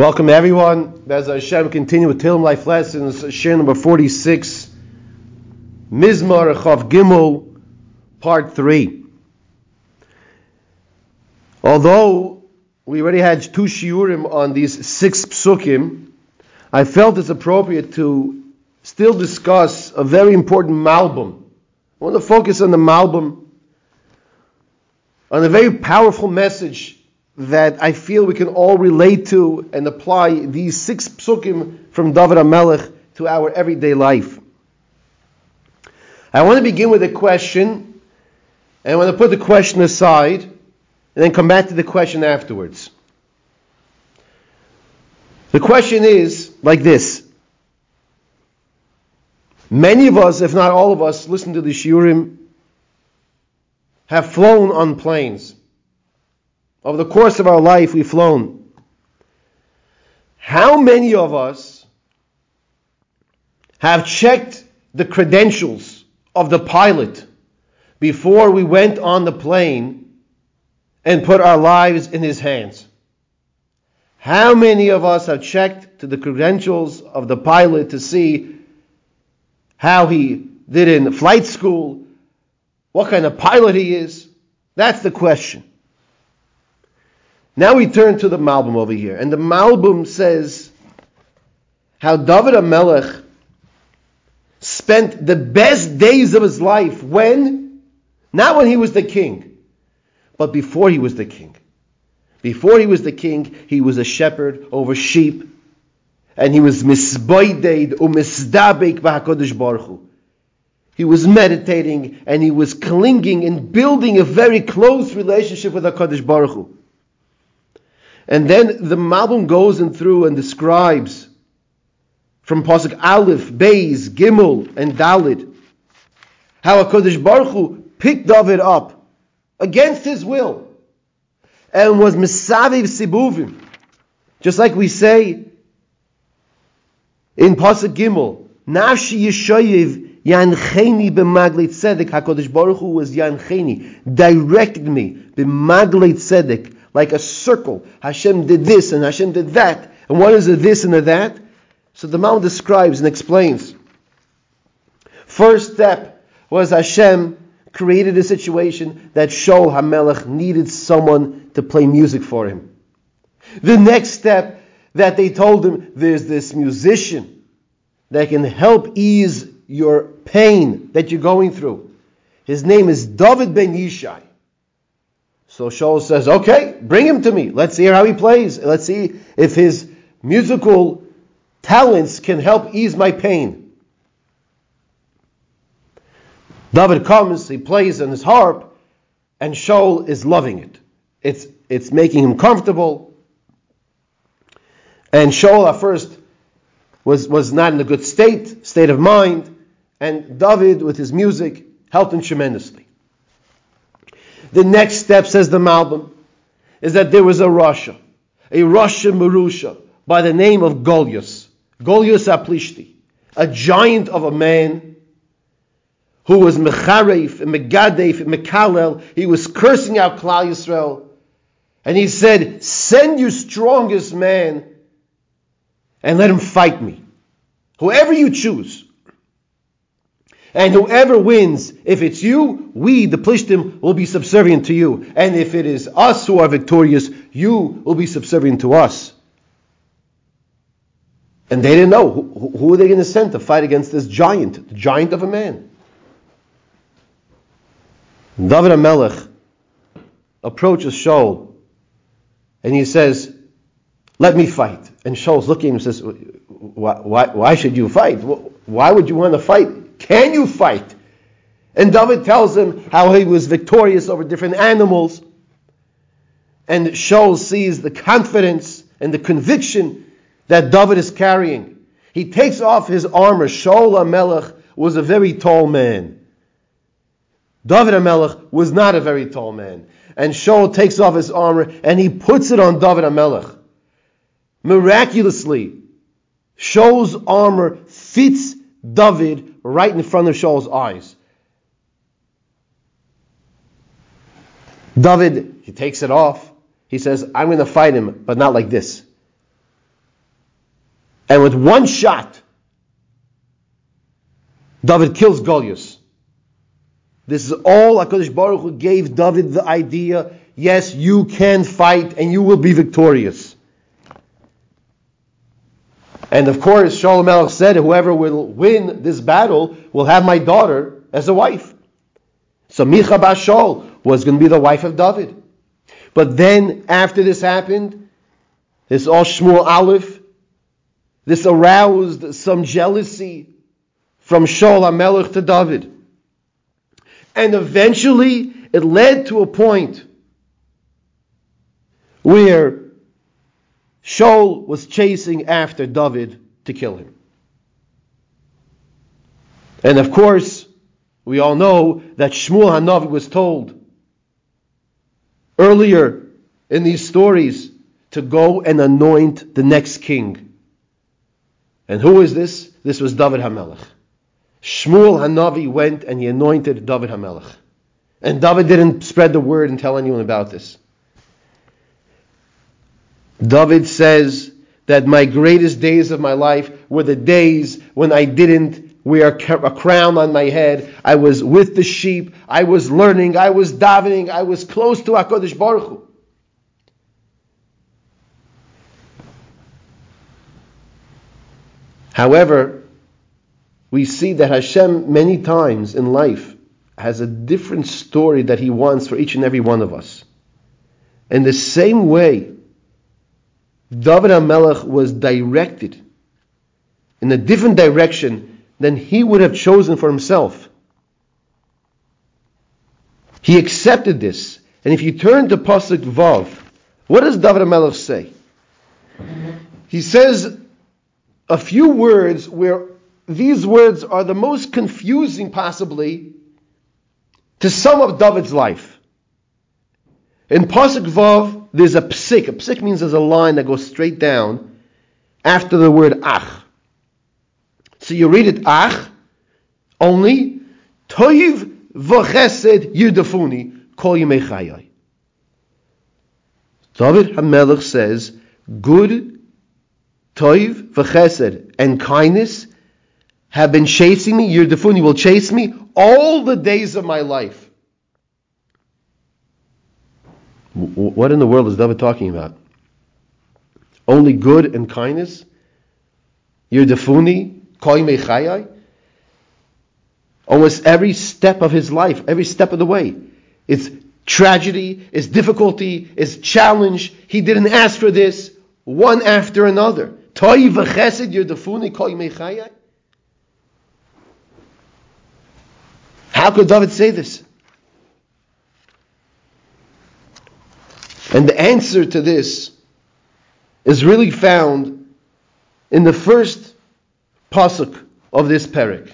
Welcome everyone. As Hashem continue with Tehillim Life Lessons, share number 46, Mizmor Chav Gimel, part 3. Although we already had two shiurim on these six psukim, I felt it's appropriate to still discuss a very important Malbim. I want to focus on the Malbim, on a very powerful message that I feel we can all relate to and apply these six psukim from David HaMelech to our everyday life. I want to begin with a question, and I want to put the question aside, and then come back to the question afterwards. The question is like this. Many of us, if not all of us, listen to the shiurim, have flown on planes. Over the course of our life, we've flown. How many of us have checked the credentials of the pilot before we went on the plane and put our lives in his hands? How many of us have checked to the credentials of the pilot to see how he did in flight school, what kind of pilot he is? That's the question. Now we turn to the Malbim over here, and the Malbim says how David HaMelech spent the best days of his life when, not when he was the king, but before he was the king. Before he was the king, he was a shepherd over sheep, and he was misboided umisdabek b'Hakadosh Baruch. He was meditating and he was clinging and building a very close relationship with Hakadosh Baruch Hu. And then the Malbim goes in through and describes from Pasuk Aleph, Beis, Gimel, and Dalid how HaKadosh Baruch Hu picked David up against his will and was Misaviv Sibuvim. Just like we say in Pasuk Gimel, Nafshi Yeshayiv Yancheni b'magleit tzedek. Hakadosh Baruch Hu was Yancheni, directed me b'magleit tzedek like a circle. Hashem did this and Hashem did that. And what is the this and the that? So the Mount describes and explains. First step was Hashem created a situation that Shaul HaMelech needed someone to play music for him. The next step that they told him, there's this musician that can help ease your pain that you're going through. His name is David Ben Yishai. So Shaul says, okay, bring him to me. Let's hear how he plays. Let's see if his musical talents can help ease my pain. David comes, he plays on his harp, and Shaul is loving it. It's, it's making him comfortable. And Shaul at first was, was not in a good state, state of mind, and David with his music helped him tremendously. The next step, says the Malbim, is that there was a Russia, a Russian Marusha by the name of Goliath, Goliath Aplishti, a giant of a man who was Mecharef and Megadef Mekalel. He was cursing out Klal Yisrael. And he said, Send your strongest man and let him fight me. Whoever you choose. And whoever wins, if it's you, we, the Plishtim, will be subservient to you. And if it is us who are victorious, you will be subservient to us. And they didn't know. Who, who are they going to send to fight against this giant, the giant of a man? David HaMelech approaches Shaul and he says, let me fight. And Shaul's looking at him and says, why, why, why should you fight? Why would you want to fight? Can you fight? And David tells him how he was victorious over different animals. And Shaul sees the confidence and the conviction that David is carrying. He takes off his armor. Shaul HaMelech was a very tall man. David HaMelech was not a very tall man. And Shaul takes off his armor and he puts it on David HaMelech. Miraculously, Shaul's armor fits David right in front of Shaul's eyes. David, he takes it off. He says, I'm going to fight him, but not like this. And with one shot, David kills Goliath. This is all HaKadosh Baruch Hu gave David the idea, yes, you can fight and you will be victorious. And of course, Shaul HaMelech said, whoever will win this battle will have my daughter as a wife. So Micha Bashol was going to be the wife of David. But then, after this happened, this all Shmuel Aleph, this aroused some jealousy from Shaul HaMelech to David. And eventually, it led to a point where Shaul was chasing after David to kill him. And of course, we all know that Shmuel Hanavi was told earlier in these stories to go and anoint the next king. And who is this? This was David Hamelech. Shmuel Hanavi went and he anointed David Hamelech. And David didn't spread the word and tell anyone about this. David says that my greatest days of my life were the days when I didn't wear a crown on my head. I was with the sheep. I was learning. I was davening. I was close to HaKadosh Baruch Hu. However, we see that Hashem many times in life has a different story that He wants for each and every one of us. In the same way, David HaMelech was directed in a different direction than he would have chosen for himself. He accepted this. And if you turn to Pasuk Vav, what does David HaMelech say? He says a few words where these words are the most confusing possibly to sum up David's life. In Pasuk Vav, there's a psik. A psik means there's a line that goes straight down after the word ach. So you read it ach, only toiv v'chesed yudafuni kol yimei. David HaMelech says, good, toiv v'chesed, and kindness have been chasing me, yudafuni will chase me all the days of my life. What in the world is David talking about? Only good and kindness? Yerdefuni, koime chayai? Almost every step of his life, every step of the way. It's tragedy, it's difficulty, it's challenge. He didn't ask for this, one after another. Toi v'chesed yerdefuni koime chayai? How could David say this? And the answer to this is really found in the first pasuk of this parak.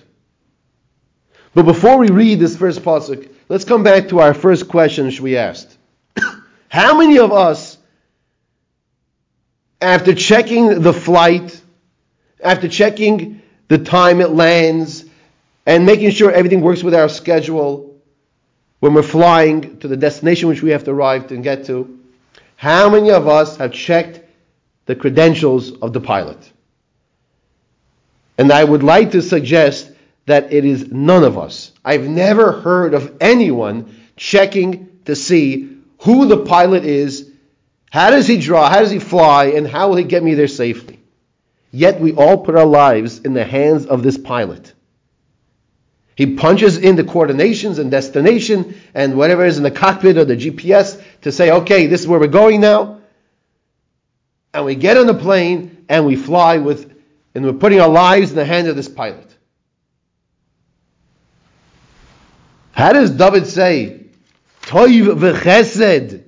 But before we read this first pasuk, let's come back to our first question we asked. How many of us, after checking the flight, after checking the time it lands, and making sure everything works with our schedule, when we're flying to the destination which we have to arrive to and get to, how many of us have checked the credentials of the pilot? And I would like to suggest that it is none of us. I've never heard of anyone checking to see who the pilot is, how does he draw, how does he fly, and how will he get me there safely. Yet we all put our lives in the hands of this pilot. He punches in the coordinations and destination and whatever is in the cockpit or the GPS to say, okay, this is where we're going now. And we get on the plane and we fly with, and we're putting our lives in the hands of this pilot. How does David say, Toiv v'chesed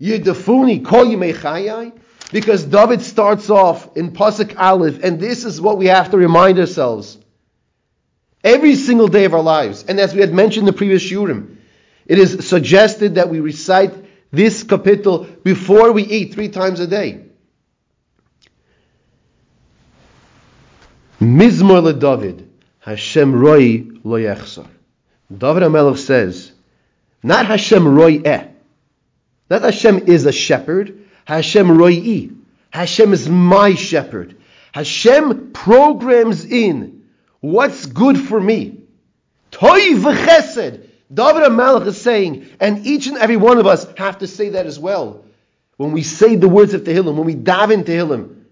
yidafuni kol yimei Because David starts off in Pasuk Aleph, and this is what we have to remind ourselves every single day of our lives. And as we had mentioned in the previous Shiurim, it is suggested that we recite this kapitel before we eat three times a day. Mizmor le David, Hashem roi lo yechsar. David HaMelech says, not Hashem roi eh, not Hashem is a shepherd, Hashem roi e. Hashem is my shepherd. Hashem programs in what's good for me. Toy v'chesed. David HaMelech is saying, and each and every one of us have to say that as well. When we say the words of Tehillim, when we dive into Tehillim,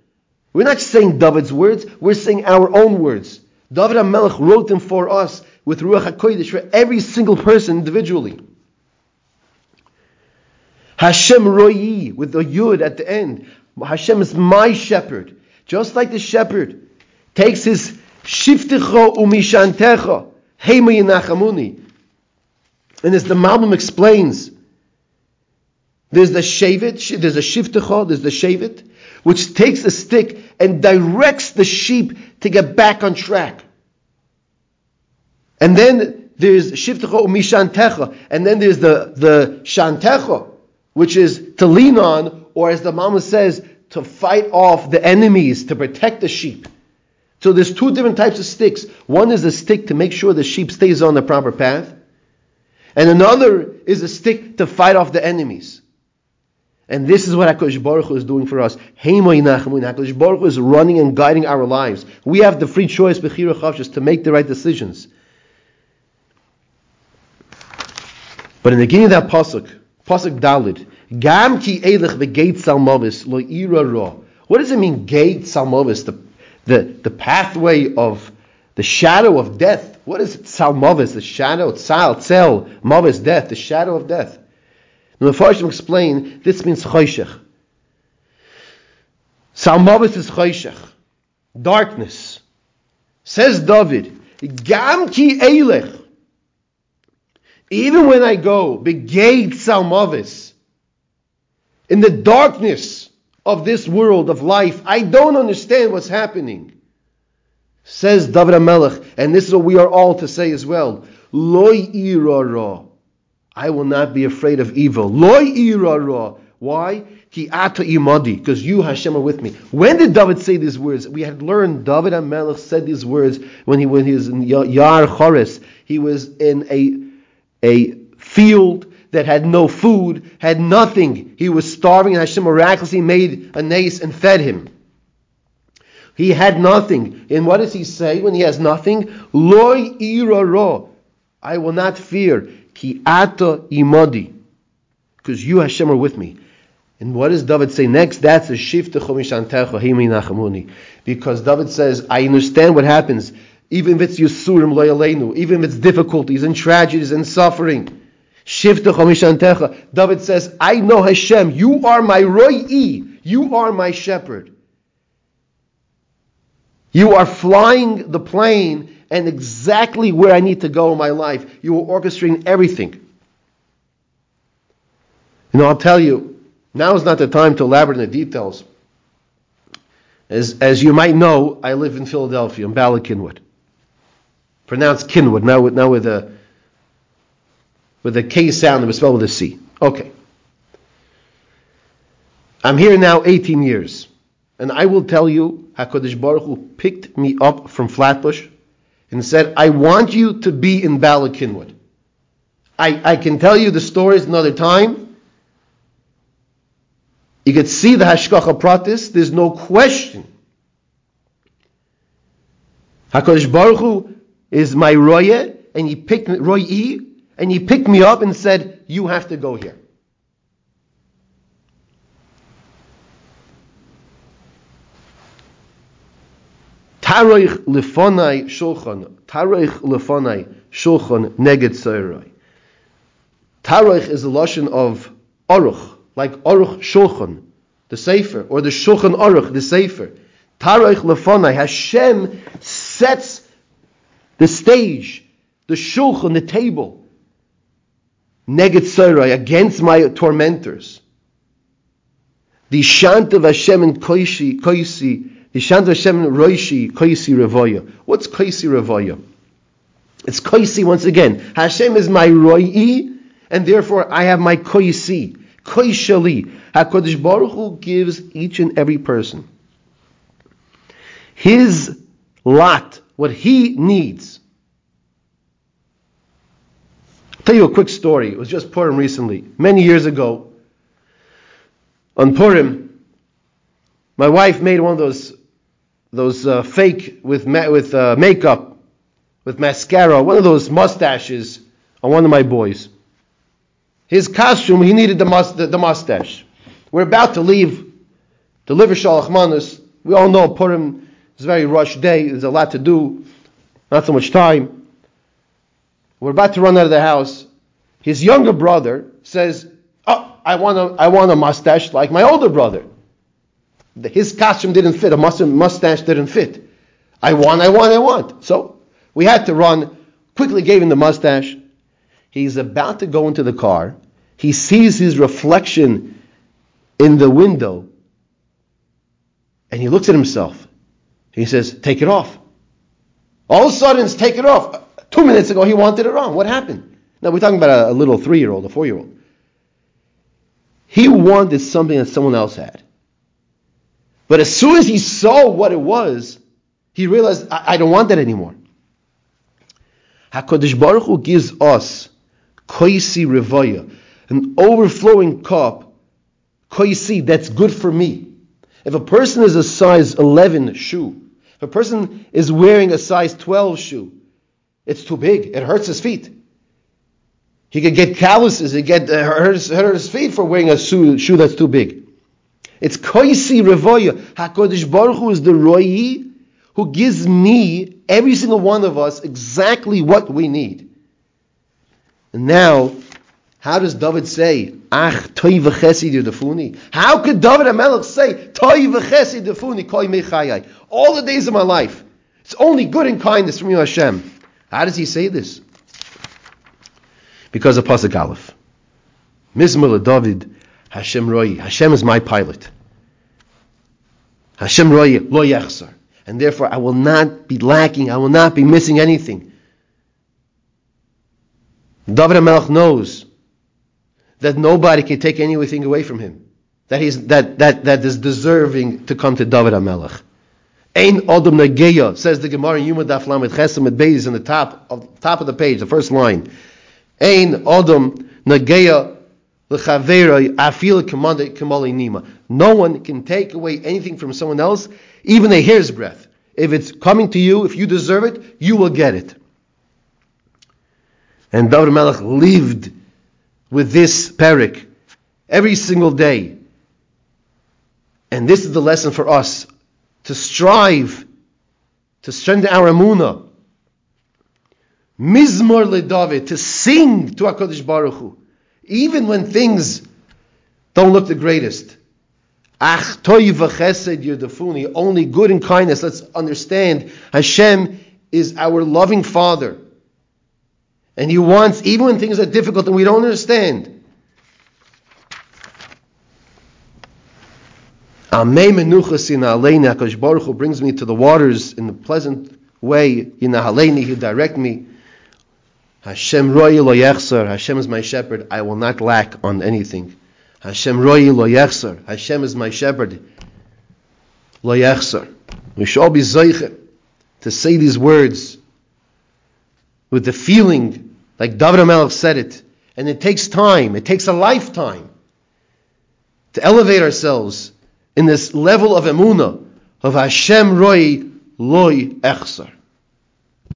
we're not saying David's words, we're saying our own words. David HaMelech wrote them for us with Ruach HaKodesh for every single person individually. Hashem Royi with the Yud at the end. Hashem is my shepherd. Just like the shepherd takes his Shiftecho umishantecha Hema Yinachamuni. And as the Malbim explains, there's the Shavit, there's a Shiftecha, there's the Shavit, which takes a stick and directs the sheep to get back on track. And then there's Shiftecha umishantecha, and then there's the, the Shantecha, which is to lean on, or as the Mama says, to fight off the enemies, to protect the sheep. So there's two different types of sticks. One is a stick to make sure the sheep stays on the proper path, and another is a stick to fight off the enemies. And this is what HaKadosh Baruch Hu is doing for us. HaKadosh Baruch Hu is running and guiding our lives. We have the free choice, to make the right decisions. But in the beginning of that pasuk, pasuk Dalid, Gam ki elech v'geit salmovis lo ira ro. What does it mean, gate salmovis? The, the, the pathway of the shadow of death. What is it? Salmovis, the shadow, tsal, tzel, movis, death, the shadow of death. The Farshim explain this means choshech. Salmovis is choshech, darkness. Says David, Gam ki elech even when I go, begate salmavis, in the darkness of this world of life, I don't understand what's happening. Says David HaMelech, and this is what we are all to say as well. Loi irara. I will not be afraid of evil. Loi irara. Why? Ki ata imadi, because you Hashem are with me. When did David say these words? We had learned David HaMelech said these words when he, when he was in Yar Chores. He was in a a field that had no food, had nothing. He was starving, and Hashem miraculously made a nace and fed him. He had nothing. And what does he say when he has nothing? Loi ira ro I will not fear. Ki ata imodi. Because you, Hashem, are with me. And what does David say next? That's a shift to nachamuni. Because David says, I understand what happens even if it's Yusurim Loyalenu, even if it's difficulties and tragedies and suffering. Shifta Chomishantecha. David says, I know Hashem, you are my Roi'i, you are my shepherd. You are flying the plane and exactly where I need to go in my life. You are orchestrating everything. You know, I'll tell you, now is not the time to elaborate in the details. As, as you might know, I live in Philadelphia, in Bala Cynwyd pronounced Kinwood, now with, now with a with a K sound that was spelled with a C. Okay. I'm here now 18 years. And I will tell you, HaKadosh Baruch Hu picked me up from Flatbush and said, I want you to be in Bala Cynwyd. I, I can tell you the stories another time. You could see the Hashgacha Pratis, there's no question. HaKadosh Baruch Hu is my roye, and he picked roye, and he picked me up and said, "You have to go here." Taroich lefonai shulchan, taroich lefonai shulchan neged soiroi. Taroich is a lotion of oruch, like oruch shulchan, the sefer, or the shulchan oruch, the sefer. Taroich lefonai, Hashem sets the stage, the shulchan, the table, Neged neget against my tormentors. The shant of Hashem and koishi, koisi, of Hashem roishi, koisi revoya. What's koisi revoya? It's koisi once again. Hashem is my roi, and therefore I have my koisi, koishali. HaKadosh Baruch Hu gives each and every person his lot what he needs. I'll tell you a quick story. It was just Purim recently. Many years ago, on Purim, my wife made one of those those uh, fake with ma- with uh, makeup, with mascara, one of those mustaches on one of my boys. His costume, he needed the, mus- the, the mustache. We're about to leave, deliver Shalach Manus. We all know Purim is a very rushed day. There's a lot to do, not so much time. We're about to run out of the house. His younger brother says, "Oh, I want a, I want a mustache like my older brother." His costume didn't fit. A mustache didn't fit. I want, I want, I want. So we had to run. Quickly gave him the mustache. He's about to go into the car. He sees his reflection in the window. And he looks at himself. He says, Take it off. All of a sudden, it's take it off. Two minutes ago, he wanted it on. What happened? Now, we're talking about a, a little three year old, a four year old. He wanted something that someone else had. But as soon as he saw what it was, he realized, I, I don't want that anymore. HaKadosh Baruch Hu gives us koisi revoya, an overflowing cup, koisi, that's good for me. If a person is a size 11 shoe, if a person is wearing a size 12 shoe, it's too big. It hurts his feet. He could get calluses. He get uh, hurt, his, hurt his feet for wearing a shoe, shoe that's too big. It's koisi revoya. Hakadosh Baruch Hu is the roi who gives me every single one of us exactly what we need. And now, how does David say, Ach, toy v'chesed yudafuni? How could David HaMelech say, toy v'chesed yudafuni koi mechayai? All the days of my life. It's only good and kindness from you, Hashem. How does he say this? Because of Pasuk Aleph. Mizmor David, Hashem roi. Hashem is my pilot. Hashem roi lo yachsar. And therefore I will not be lacking, I will not be missing anything. David HaMelech knows that nobody can take anything away from him. That, he's, that, that, that is deserving to come to David HaMelech. Ein Odom Nageya, says the Gemara in Yuma Daf Lamed Chesam at Beis in the top of, top of the page, the first line. Ein Odom Nageya no one can take away anything from someone else, even a hair's breadth. If it's coming to you, if you deserve it, you will get it. And David Melech lived with this parak every single day. And this is the lesson for us to strive to strengthen our emunah. Mizmor le David, to sing to HaKadosh Baruch Hu even when things don't look the greatest. Ach yudafuni, only good and kindness. Let's understand Hashem is our loving Father. And He wants, even when things are difficult and we don't understand, Amei menuchas in Aleina, Baruch Hu brings me to the waters in the pleasant way. In He direct me. Hashem roi lo yechser. Hashem is my shepherd. I will not lack on anything. Hashem roi lo yechser. Hashem is my shepherd. Lo yechser. We should all be zeiche to say these words with the feeling like David HaMelech said it. And it takes time. It takes a lifetime to elevate ourselves in this level of emuna of Hashem roi loy echser.